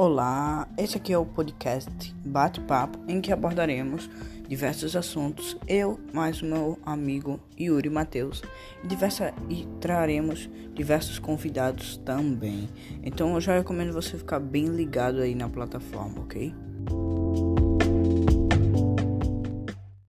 Olá, esse aqui é o podcast Bate-Papo em que abordaremos diversos assuntos, eu mais o meu amigo Yuri Matheus, diversa, e traremos diversos convidados também. Então eu já recomendo você ficar bem ligado aí na plataforma, ok?